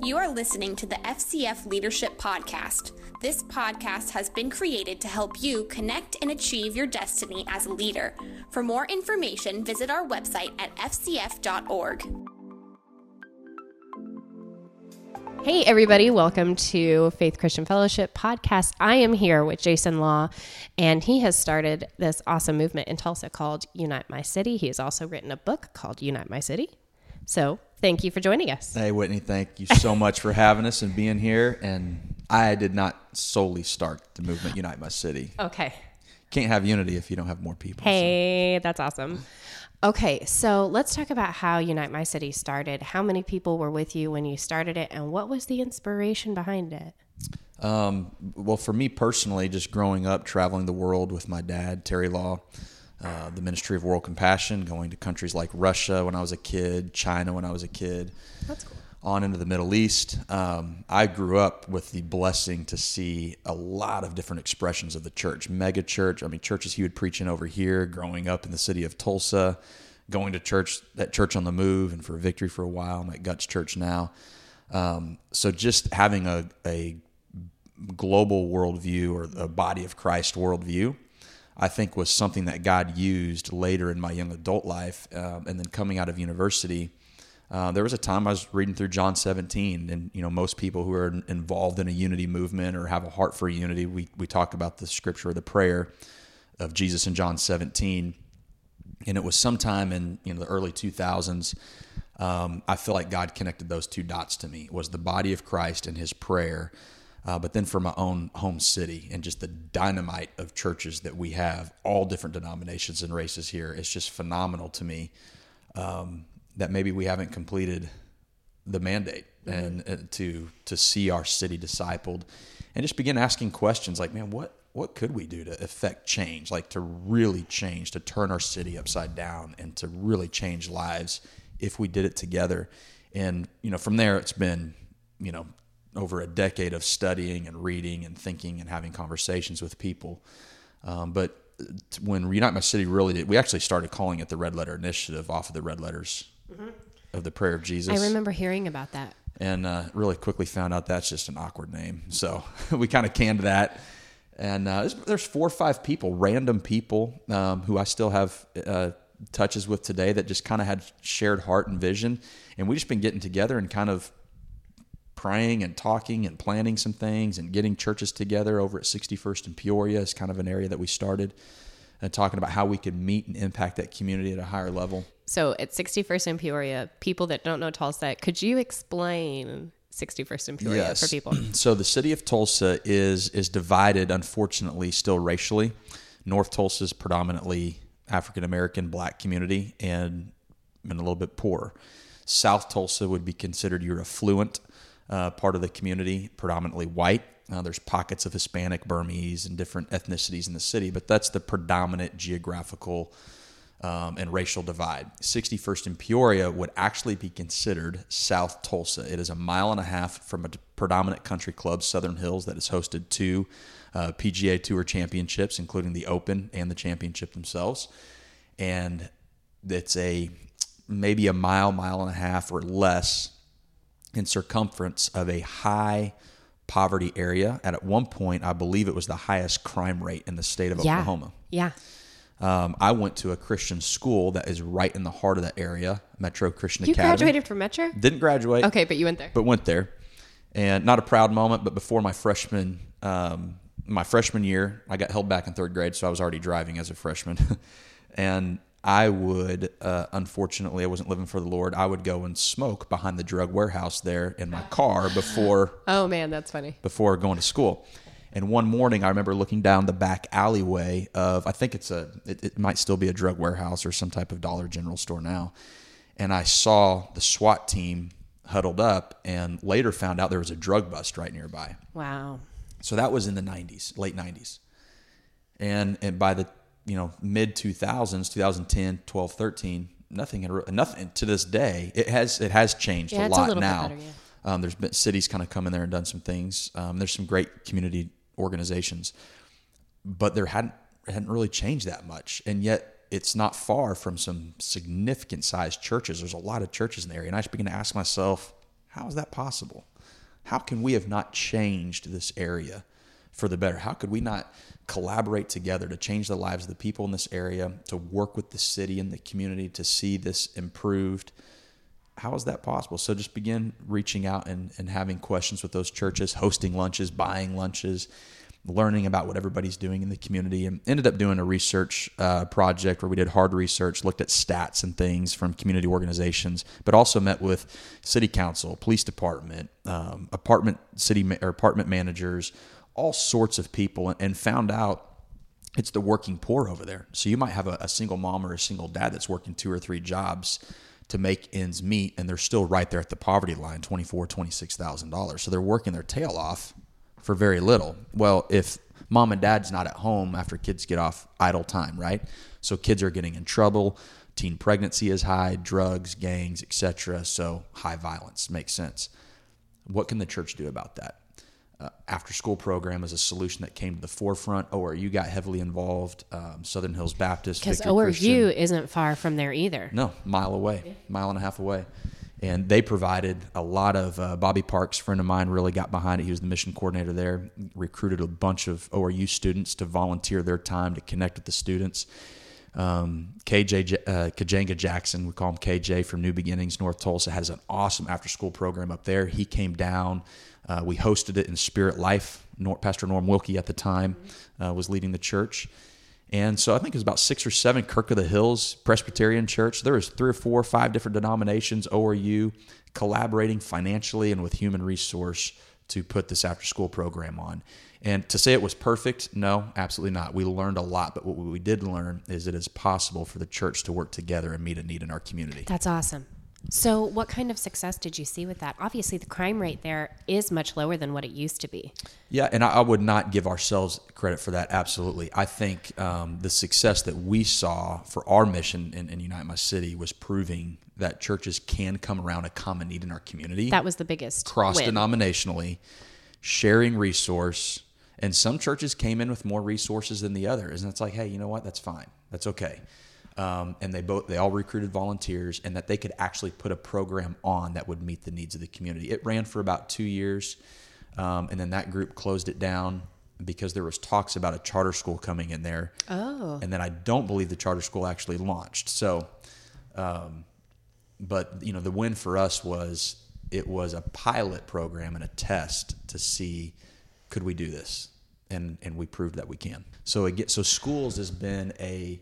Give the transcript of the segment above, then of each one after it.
You are listening to the FCF Leadership Podcast. This podcast has been created to help you connect and achieve your destiny as a leader. For more information, visit our website at fcf.org. Hey, everybody, welcome to Faith Christian Fellowship podcast. I am here with Jason Law, and he has started this awesome movement in Tulsa called Unite My City. He has also written a book called Unite My City. So, thank you for joining us. Hey, Whitney, thank you so much for having us and being here. And I did not solely start the movement Unite My City. Okay. Can't have unity if you don't have more people. Hey, that's awesome. Okay, so let's talk about how Unite My City started. How many people were with you when you started it, and what was the inspiration behind it? Um, well, for me personally, just growing up, traveling the world with my dad, Terry Law, uh, the Ministry of World Compassion, going to countries like Russia when I was a kid, China when I was a kid. That's cool. On into the Middle East. Um, I grew up with the blessing to see a lot of different expressions of the church. Mega church, I mean, churches he would preach in over here, growing up in the city of Tulsa, going to church, that church on the move, and for Victory for a while. I'm at Guts Church now. Um, so just having a, a global worldview or a body of Christ worldview I think was something that God used later in my young adult life, um, and then coming out of university. Uh, there was a time I was reading through John 17, and you know most people who are involved in a unity movement or have a heart for unity, we we talk about the scripture, the prayer of Jesus in John 17, and it was sometime in you know the early 2000s. Um, I feel like God connected those two dots to me. Was the body of Christ and His prayer uh, but then for my own home city and just the dynamite of churches that we have, all different denominations and races here, it's just phenomenal to me um, that maybe we haven't completed the mandate mm-hmm. and uh, to to see our city discipled and just begin asking questions like, man, what what could we do to affect change, like to really change, to turn our city upside down, and to really change lives if we did it together. And you know, from there, it's been you know over a decade of studying and reading and thinking and having conversations with people. Um, but when Unite My City really did, we actually started calling it the Red Letter Initiative off of the red letters mm-hmm. of the Prayer of Jesus. I remember hearing about that. And uh, really quickly found out that's just an awkward name. So we kind of canned that. And uh, there's four or five people, random people um, who I still have uh, touches with today that just kind of had shared heart and vision. And we just been getting together and kind of praying and talking and planning some things and getting churches together over at 61st and Peoria is kind of an area that we started and talking about how we could meet and impact that community at a higher level. So at 61st and Peoria, people that don't know Tulsa, could you explain 61st and Peoria yes. for people? So the city of Tulsa is is divided, unfortunately, still racially. North Tulsa is predominantly African American, black community, and and a little bit poor. South Tulsa would be considered your affluent uh, part of the community, predominantly white. Uh, there's pockets of Hispanic, Burmese, and different ethnicities in the city, but that's the predominant geographical um, and racial divide. 61st and Peoria would actually be considered South Tulsa. It is a mile and a half from a predominant country club, Southern Hills, that has hosted two uh, PGA Tour championships, including the Open and the championship themselves. And it's a maybe a mile, mile and a half or less in circumference of a high poverty area. And at one point, I believe it was the highest crime rate in the state of yeah. Oklahoma. Yeah. Um, I went to a Christian school that is right in the heart of that area, Metro Christian you Academy. You graduated from Metro? Didn't graduate. Okay, but you went there. But went there, and not a proud moment. But before my freshman, um, my freshman year, I got held back in third grade, so I was already driving as a freshman, and I would, uh, unfortunately, I wasn't living for the Lord. I would go and smoke behind the drug warehouse there in my car before. Oh man, that's funny. Before going to school, and one morning I remember looking down the back alleyway of I think it's a it, it might still be a drug warehouse or some type of Dollar General store now, and I saw the SWAT team huddled up, and later found out there was a drug bust right nearby. Wow. So that was in the 90s, late 90s. And and by the you know mid 2000s 2010 12 13 nothing had nothing to this day it has it has changed yeah, a lot a now better, yeah. um, there's been cities kind of come in there and done some things um, there's some great community organizations but there hadn't hadn't really changed that much and yet it's not far from some significant sized churches there's a lot of churches in the area and i just begin to ask myself How is that possible? How can we have not changed this area for the better? How could we not collaborate together to change the lives of the people in this area, to work with the city and the community to see this improved? How is that possible? So just begin reaching out and, and having questions with those churches, hosting lunches, buying lunches, learning about what everybody's doing in the community and ended up doing a research uh, project where we did hard research looked at stats and things from community organizations but also met with city council police department um, apartment city or apartment managers all sorts of people and found out it's the working poor over there so you might have a, a single mom or a single dad that's working two or three jobs to make ends meet and they're still right there at the poverty line 24 $26000 so they're working their tail off for very little. Well, if mom and dad's not at home after kids get off idle time, right? So kids are getting in trouble, teen pregnancy is high, drugs, gangs, etc. So high violence makes sense. What can the church do about that? Uh, after school program as a solution that came to the forefront. ORU got heavily involved. Um, Southern Hills Baptist Because ORU Christian- isn't far from there either. no, mile away, mile and a half away. And they provided a lot of uh, Bobby Parks, friend of mine, really got behind it. He was the mission coordinator there. Recruited a bunch of ORU students to volunteer their time to connect with the students. Um, KJ uh, Kajanga Jackson, we call him KJ from New Beginnings, North Tulsa, has an awesome after school program up there. He came down. Uh, we hosted it in Spirit Life. Nor- Pastor Norm Wilkie at the time uh, was leading the church. And so I think it was about six or seven Kirk of the Hills Presbyterian Church. There was three or four five different denominations, ORU, collaborating financially and with human resource to put this after school program on. And to say it was perfect, no, absolutely not. We learned a lot, but what we did learn is it is possible for the church to work together and meet a need in our community. That's awesome. So, what kind of success did you see with that? Obviously, the crime rate there is much lower than what it used to be. Yeah, and I, I would not give ourselves credit for that. Absolutely, I think um, the success that we saw for our mission in, in Unite My City was proving that churches can come around a common need in our community, That was the biggest cross denominationally, sharing resource. And some churches came in with more resources than the others, and it's like, hey, you know what? That's fine. That's okay. Um, and they both they all recruited volunteers, and that they could actually put a program on that would meet the needs of the community. It ran for about two years, um, and then that group closed it down because there was talks about a charter school coming in there. Oh. And then I don't believe the charter school actually launched. So, um, but you know, the win for us was it was a pilot program and a test to see could we do this, and and we proved that we can. So again, so schools has been a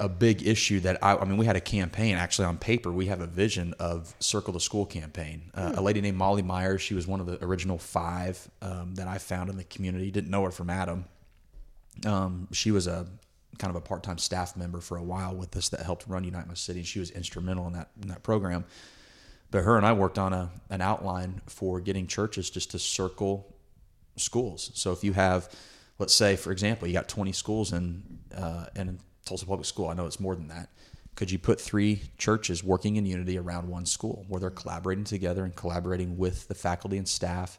a big issue that I, I mean, we had a campaign actually on paper. We have a vision of Circle the School campaign. Uh, A lady named Molly Myers, she was one of the original five um, that I found in the community. Didn't know her from Adam. Um, she was a kind of a part-time staff member for a while with us that helped run Unite My City. She was instrumental in that in that program. But her and I worked on a an outline for getting churches just to circle schools. So if you have, let's say, for example, you got 20 schools in uh, in Tulsa Public School. I know it's more than that. Could you put three churches working in unity around one school where they're collaborating together and collaborating with the faculty and staff?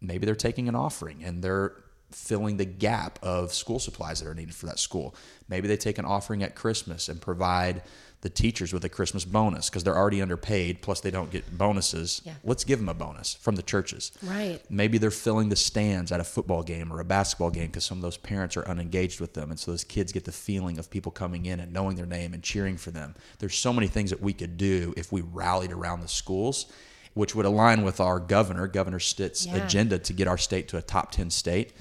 Maybe they're taking an offering and they're filling the gap of school supplies that are needed for that school. Maybe they take an offering at Christmas and provide the teachers with a Christmas bonus because they're already underpaid, plus they don't get bonuses. Yeah. Let's give them a bonus from the churches. Right. Maybe they're filling the stands at a football game or a basketball game because some of those parents are unengaged with them. And so those kids get the feeling of people coming in and knowing their name and cheering for them. There's so many things that we could do if we rallied around the schools, which would align with our governor, Governor Stitt's Yeah. agenda to get our state to a top 10 state.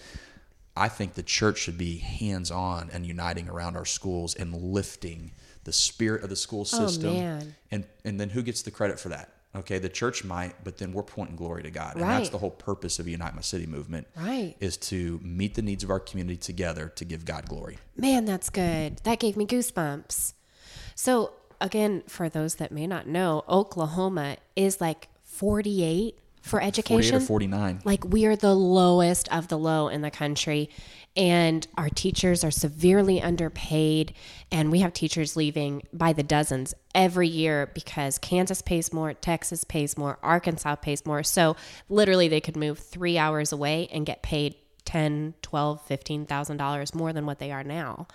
I think the church should be hands on and uniting around our schools and lifting the spirit of the school oh, system. man. And and then who gets the credit for that? Okay, the church might, but then we're pointing glory to God. And that's the whole purpose of Unite My City movement. Right. Is to meet the needs of our community together to give God glory. Man, that's good. That gave me goosebumps. So, again, for those that may not know, Oklahoma is like 48 for 48 education. or 49. Like we are the lowest of the low in the country, and our teachers are severely underpaid. And we have teachers leaving by the dozens every year because Kansas pays more, Texas pays more, Arkansas pays more. So literally, they could move three hours away and get paid 10 12 15000 dollars more than what they are now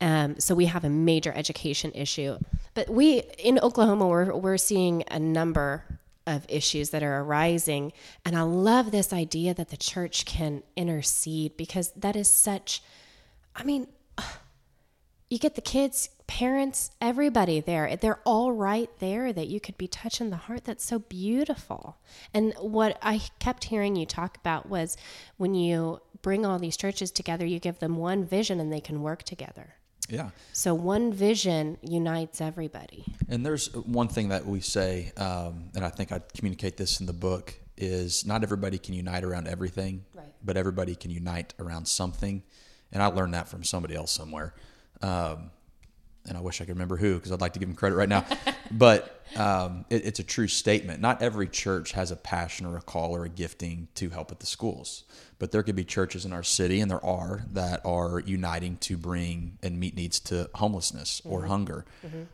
um, so we have a major education issue but we in oklahoma we're, we're seeing a number of issues that are arising. And I love this idea that the church can intercede because that is such, I mean, you get the kids, parents, everybody there. They're all right there that you could be touching the heart. That's so beautiful. And what I kept hearing you talk about was when you bring all these churches together, you give them one vision and they can work together. Yeah. So one vision unites everybody. And there's one thing that we say, um, and I think I communicate this in the book, is not everybody can unite around everything, Right. but everybody can unite around something. And I learned that from somebody else somewhere. Um, and I wish I could remember who because I'd like to give him credit right now. but um, it, it's a true statement. Not every church has a passion or a call or a gifting to help at the schools. But there could be churches in our city, and there are, that are uniting to bring and meet needs to homelessness or hunger.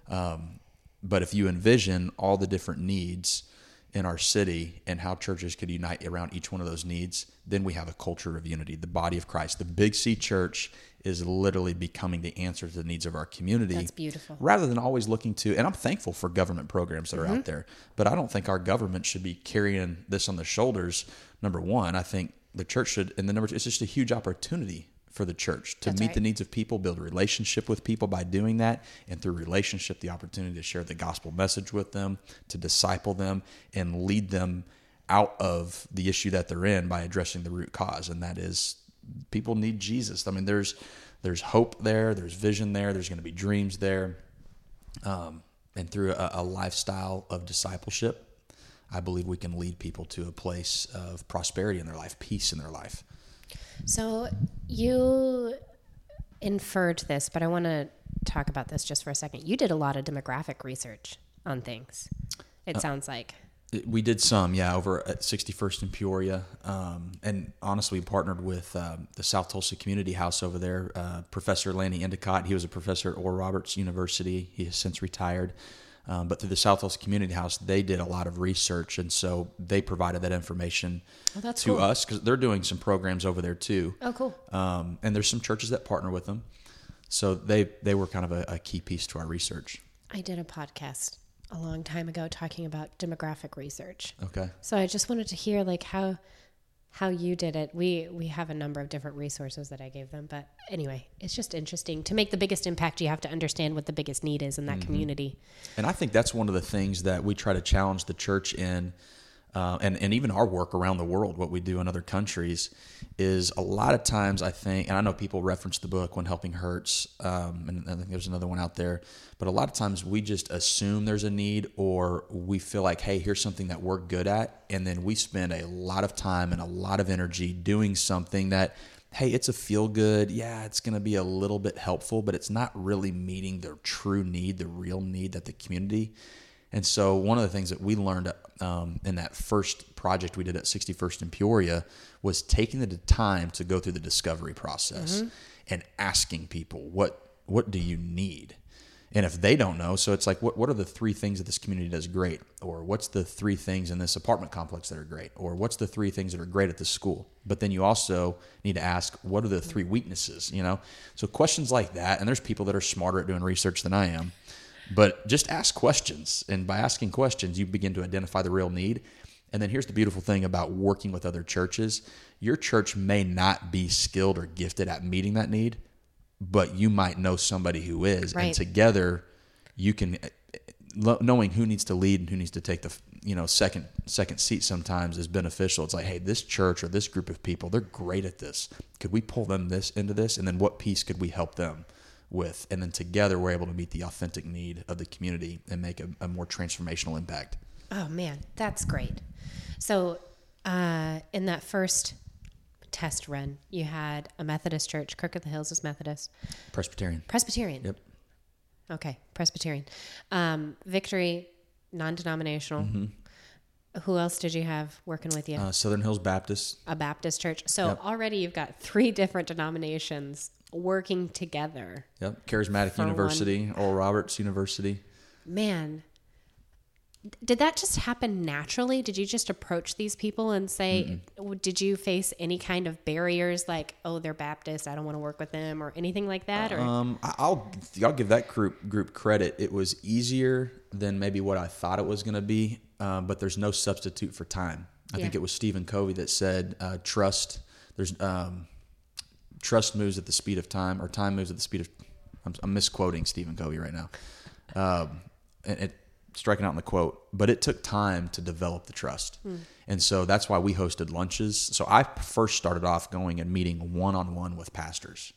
Um, but if you envision all the different needs in our city and how churches could unite around each one of those needs, then we have a culture of unity, the body of Christ. The Big C church is literally becoming the answer to the needs of our community. That's beautiful. Rather than always looking to, and I'm thankful for government programs that are Mm-hmm. out there, but I don't think our government should be carrying this on the shoulders. Number one, I think the church should, and the number two, it's just a huge opportunity for the church to That's meet right. the needs of people, build a relationship with people by doing that, and through relationship, the opportunity to share the gospel message with them, to disciple them, and lead them out of the issue that they're in by addressing the root cause, and that is people need Jesus. I mean, there's there's hope there, there's vision there, there's going to be dreams there, um, and through a, a lifestyle of discipleship, I believe we can lead people to a place of prosperity in their life, peace in their life. So you inferred this, but I want to talk about this just for a second. You did a lot of demographic research on things. It sounds like. We did some, yeah, over at 61st and Peoria. Um, and honestly, we partnered with um, the South Tulsa Community House over there. Uh, professor Lanny Endicott, he was a professor at Oral Roberts University. He has since retired. Um, but through the South Tulsa Community House, they did a lot of research. And so they provided that information Oh, to cool. us because they're doing some programs over there too. Oh, cool. Um, and there's some churches that partner with them. So they, they were kind of a, a key piece to our research. I did a podcast a long time ago talking about demographic research. Okay. So I just wanted to hear like how how you did it. We we have a number of different resources that I gave them, but anyway, it's just interesting. To make the biggest impact, you have to understand what the biggest need is in that mm-hmm. community. And I think that's one of the things that we try to challenge the church in, uh, and and even our work around the world, what we do in other countries, is a lot of times I think, and I know people reference the book "When Helping Hurts," um, and I think there's another one out there, but a lot of times we just assume there's a need, or we feel like, hey, here's something that we're good at, and then we spend a lot of time and a lot of energy doing something that hey, it's a feel good. Yeah, it's going to be a little bit helpful, but it's not really meeting the true need, the real need that the community. And so, one of the things that we learned um, in that first project we did at 61st in Peoria was taking the time to go through the discovery process and asking people, what, what do you need? And if they don't know, so it's like, what, what are the three things that this community does great? Or what's the three things in this apartment complex that are great? Or what's the three things that are great at this school? But then you also need to ask, what are the three weaknesses? You know? So questions like that, and there's people that are smarter at doing research than I am, but just ask questions. And by asking questions, you begin to identify the real need. And then here's the beautiful thing about working with other churches your church may not be skilled or gifted at meeting that need, but you might know somebody who is. Right. And together, you can, eh, eh, knowing who needs to lead and who needs to take the you know second second seat sometimes is beneficial. It's like, hey, this church or this group of people, they're great at this. Could we pull them this into this, and then what piece could we help them with? And then together, we're able to meet the authentic need of the community and make a, a more transformational impact. Oh man, that's great. So, uh, in that first test run, you had a Methodist church. Kirk of the Hills is Methodist. Presbyterian. Presbyterian. Yep. Okay, Presbyterian. Um, Victory, non-denominational. Who else did you have working with you? Uh, Southern Hills Baptist. a Baptist church. So Yep. already you've got three different denominations working together. Yep. Charismatic For one. University. Oral Roberts University. Man, did that just happen naturally? Did you just approach these people and say, w- did you face any kind of barriers like, oh, they're Baptist, I don't want to work with them, or anything like that? Or Um, I- I'll I'll give that group group credit. It was easier than maybe what I thought it was going to be. uh, but there's no substitute for time. I think it was Stephen Covey that said, uh, "Trust." There's um, trust moves at the speed of time, or time moves at the speed of. I'm, I'm misquoting Stephen Covey right now, um, and it striking out in the quote. But it took time to develop the trust, and so that's why we hosted lunches. So I first started off going and meeting one on one with pastors.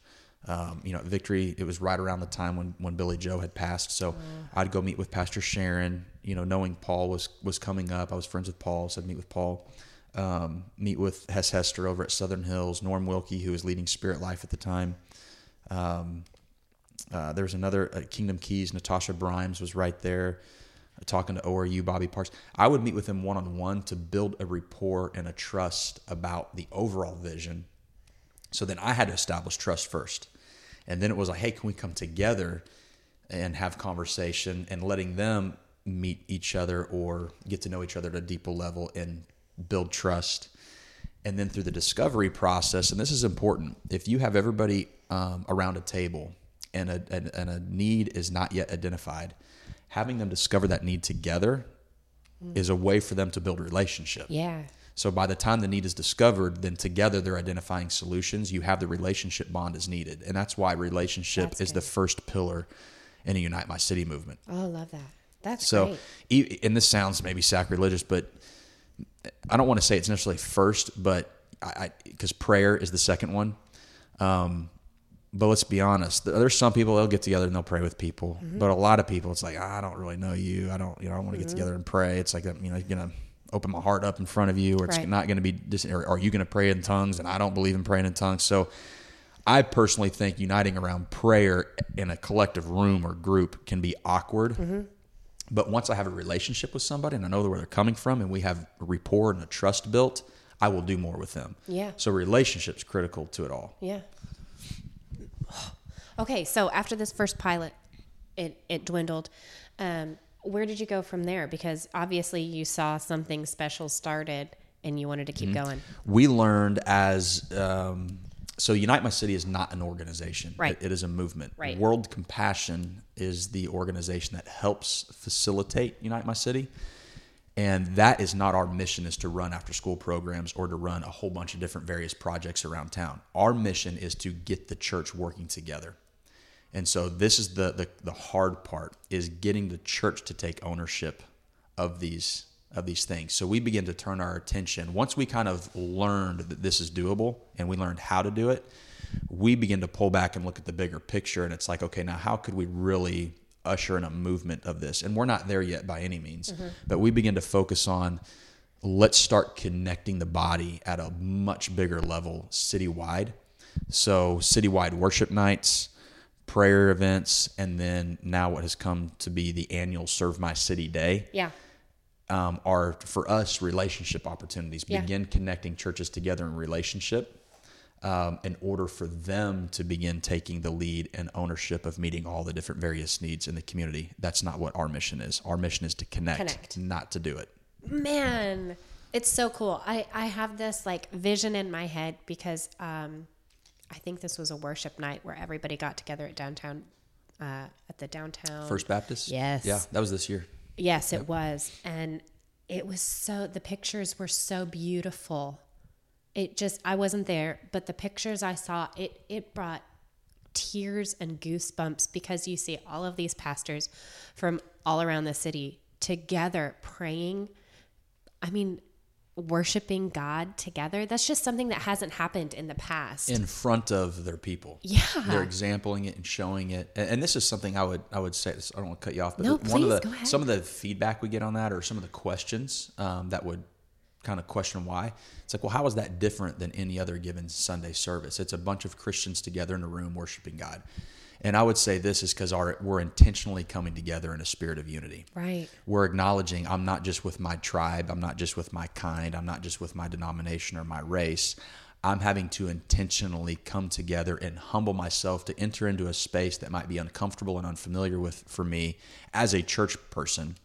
Um, you know, Victory, it was right around the time when, when Billy Joe had passed. So I'd go meet with Pastor Sharon, you know, knowing Paul was, was coming up. I was friends with Paul, so I'd meet with Paul. Um, meet with Hess Hester over at Southern Hills, Norm Wilkie, who was leading Spirit Life at the time. Um, uh, there was another uh, Kingdom Keys, Natasha Brimes was right there uh, talking to ORU, Bobby Parks. I would meet with him one on one to build a rapport and a trust about the overall vision. So then I had to establish trust first. And then it was like, hey, can we come together and have conversation and letting them meet each other or get to know each other at a deeper level and build trust. And then through the discovery process, and this is important, if you have everybody um, around a table and a, and, and a need is not yet identified, having them discover that need together is a way for them to build a relationship. Yeah. So by the time the need is discovered, then together they're identifying solutions. You have the relationship bond is needed, and that's why relationship That's is the first pillar in a Unite My City movement. Oh, I love that. That's So, great. and this sounds maybe sacrilegious, but I don't want to say it's necessarily first, but I because prayer is the second one. Um, but let's be honest. There's some people they'll get together and they'll pray with people, Mm-hmm. but a lot of people it's like I don't really know you. I don't you know I want to get together and pray. It's like you know you're gonna open my heart up in front of you, or it's Right. not going to be. Dis- or are you going to pray in tongues? And I don't believe in praying in tongues. So. I personally think uniting around prayer in a collective room or group can be awkward. Mm-hmm. But once I have a relationship with somebody and I know where they're coming from and we have a rapport and a trust built, I will do more with them. Yeah. So relationship's critical to it all. Yeah. Okay, so after this first pilot, it it dwindled. Um, where did you go from there? Because obviously you saw something special started and you wanted to keep Mm-hmm. going. We learned as um, so Unite My City is not an organization. Right. It- it is a movement. Right. World Compassion is the organization that helps facilitate Unite My City. And that is not our mission is to run after school programs or to run a whole bunch of different various projects around town. Our mission is to get the church working together. And so this is the, the the hard part is getting the church to take ownership of these of these things. So we begin to turn our attention once we kind of learned that this is doable and we learned how to do it, we begin to pull back and look at the bigger picture and it's like, okay, now how could we really usher in a movement of this? And we're not there yet by any means, mm-hmm. but we begin to focus on let's start connecting the body at a much bigger level citywide. So citywide worship nights, prayer events, and then now what has come to be the annual Serve My City Day Yeah. Um, are for us relationship opportunities. Yeah. Begin connecting churches together in relationship um, in order for them to begin taking the lead and ownership of meeting all the different various needs in the community. That's not what our mission is. Our mission is to connect, Connect. not to do it. Man, it's so cool. I, I have this like vision in my head because um, I think this was a worship night where everybody got together at downtown, uh, at the downtown. First Baptist? Yes. Yeah, that was this year. Yes, it was. And it was so, the pictures were so beautiful. It just, I wasn't there, but the pictures I saw, it, it brought tears and goosebumps because you see all of these pastors from all around the city together praying. I mean, worshiping God together. That's just something that hasn't happened in the past. in front of their people. Yeah. they're exampling it and showing it. And, and this is something I would I would say. I don't want to cut you off, but No, one of the some of the feedback we get on that, or some of the questions um, that would kind of question why. It's like, well, how is that different than any other given Sunday service? It's a bunch of Christians together in a room worshiping God. And I would say this is because our we're intentionally coming together in a spirit of unity right. we're acknowledging I'm not just with my tribe, I'm not just with my kind, I'm not just with my denomination or my race. I'm having to intentionally come together and humble myself to enter into a space that might be uncomfortable and unfamiliar with for me as a church person.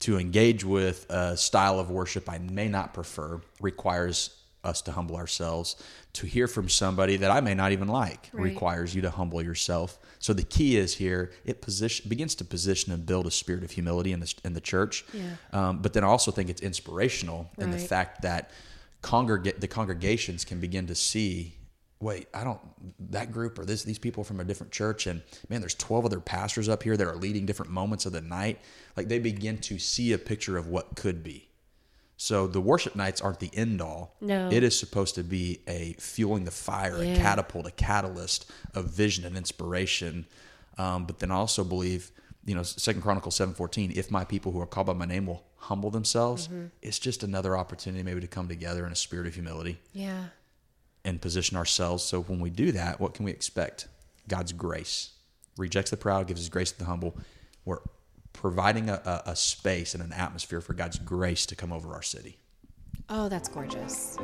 To engage with a style of worship I may not prefer requires us to humble ourselves. To hear from somebody that I may not even like Right. requires you to humble yourself. So the key is here it position begins to position and build a spirit of humility in the in the church. Yeah. Um, but then I also think it's inspirational in the fact that congregate the congregations can begin to see wait i don't that group or this these people from a different church and man there's 12 other pastors up here that are leading different moments of the night like they begin to see a picture of what could be so the worship nights aren't the end all. No. it is supposed to be a fueling the fire a catapult a catalyst of vision and inspiration. Um, but then i also believe you know second chronicles 7.14 if my people who are called by my name will humble themselves Mm-hmm. it's just another opportunity maybe to come together in a spirit of humility. Yeah. and position ourselves. So when we do that what can we expect? God's grace. Rejects the proud gives his grace to the humble. We're providing a, a, a space and an atmosphere for god's grace to come over our city Oh, that's gorgeous.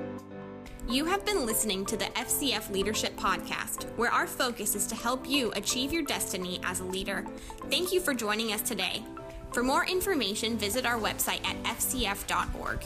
You have been listening to the FCF Leadership Podcast, where our focus is to help you achieve your destiny as a leader. Thank you for joining us today. For more information, visit our website at fcf.org.